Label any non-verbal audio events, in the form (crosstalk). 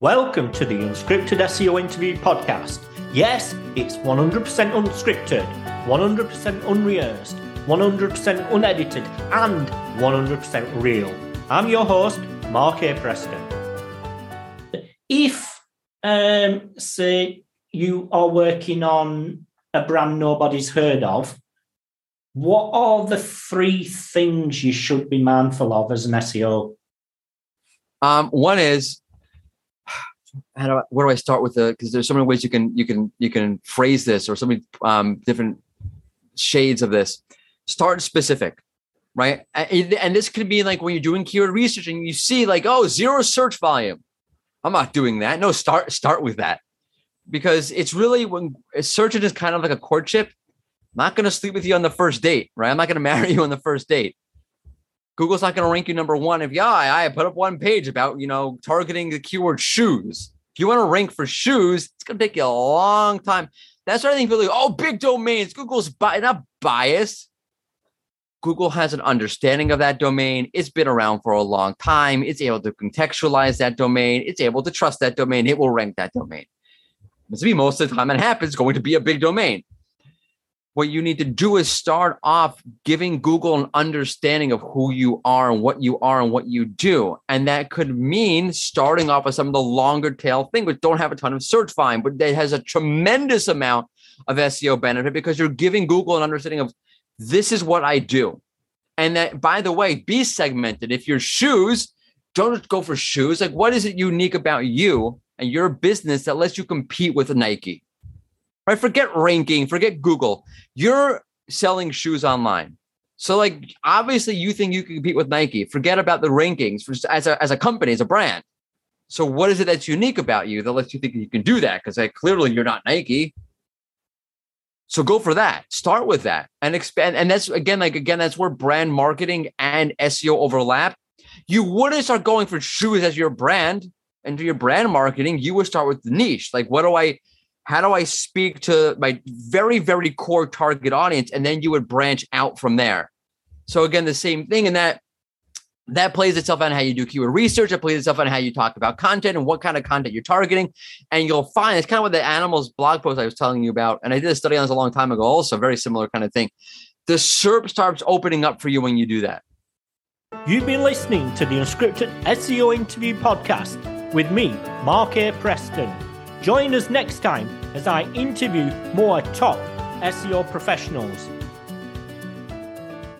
Welcome to the Unscripted SEO Interview Podcast. Yes, it's 100% unscripted, 100% unrehearsed, 100% unedited, and 100% real. I'm your host, Mark A. Preston. If, um, say, you are working on a brand nobody's heard of, what are the three things you should be mindful of as an SEO? Um, one is how do I, where do I start with the because there's so many ways you can you can you can phrase this or so many um, different shades of this. Start specific, right? And, and this could be like when you're doing keyword research and you see like oh zero search volume. I'm not doing that. No, start start with that because it's really when searching is kind of like a courtship. I'm not going to sleep with you on the first date, right? I'm not going (laughs) to marry you on the first date. Google's not going to rank you number one if yeah, I put up one page about you know targeting the keyword shoes. If you want to rank for shoes, it's going to take you a long time. That's why I think really, oh, big domains. Google's bi- not biased. Google has an understanding of that domain. It's been around for a long time. It's able to contextualize that domain. It's able to trust that domain. It will rank that domain. It's be most of the time it happens going to be a big domain what you need to do is start off giving Google an understanding of who you are and what you are and what you do. And that could mean starting off with some of the longer tail things, which don't have a ton of search volume, but that has a tremendous amount of SEO benefit because you're giving Google an understanding of this is what I do. And that, by the way, be segmented. If you're shoes, don't go for shoes. Like, what is it unique about you and your business that lets you compete with Nike? Right? Forget ranking, forget Google. You're selling shoes online. So, like, obviously, you think you can compete with Nike. Forget about the rankings for, as, a, as a company, as a brand. So, what is it that's unique about you that lets you think you can do that? Because like, clearly you're not Nike. So go for that. Start with that and expand. And that's again, like again, that's where brand marketing and SEO overlap. You wouldn't start going for shoes as your brand and do your brand marketing. You would start with the niche. Like, what do I? How do I speak to my very, very core target audience? And then you would branch out from there. So again, the same thing in that that plays itself on how you do keyword research. It plays itself on how you talk about content and what kind of content you're targeting. And you'll find it's kind of what the animals blog post I was telling you about. And I did a study on this a long time ago, also very similar kind of thing. The SERP starts opening up for you when you do that. You've been listening to the Unscripted SEO Interview Podcast with me, Mark A. Preston. Join us next time as I interview more top SEO professionals.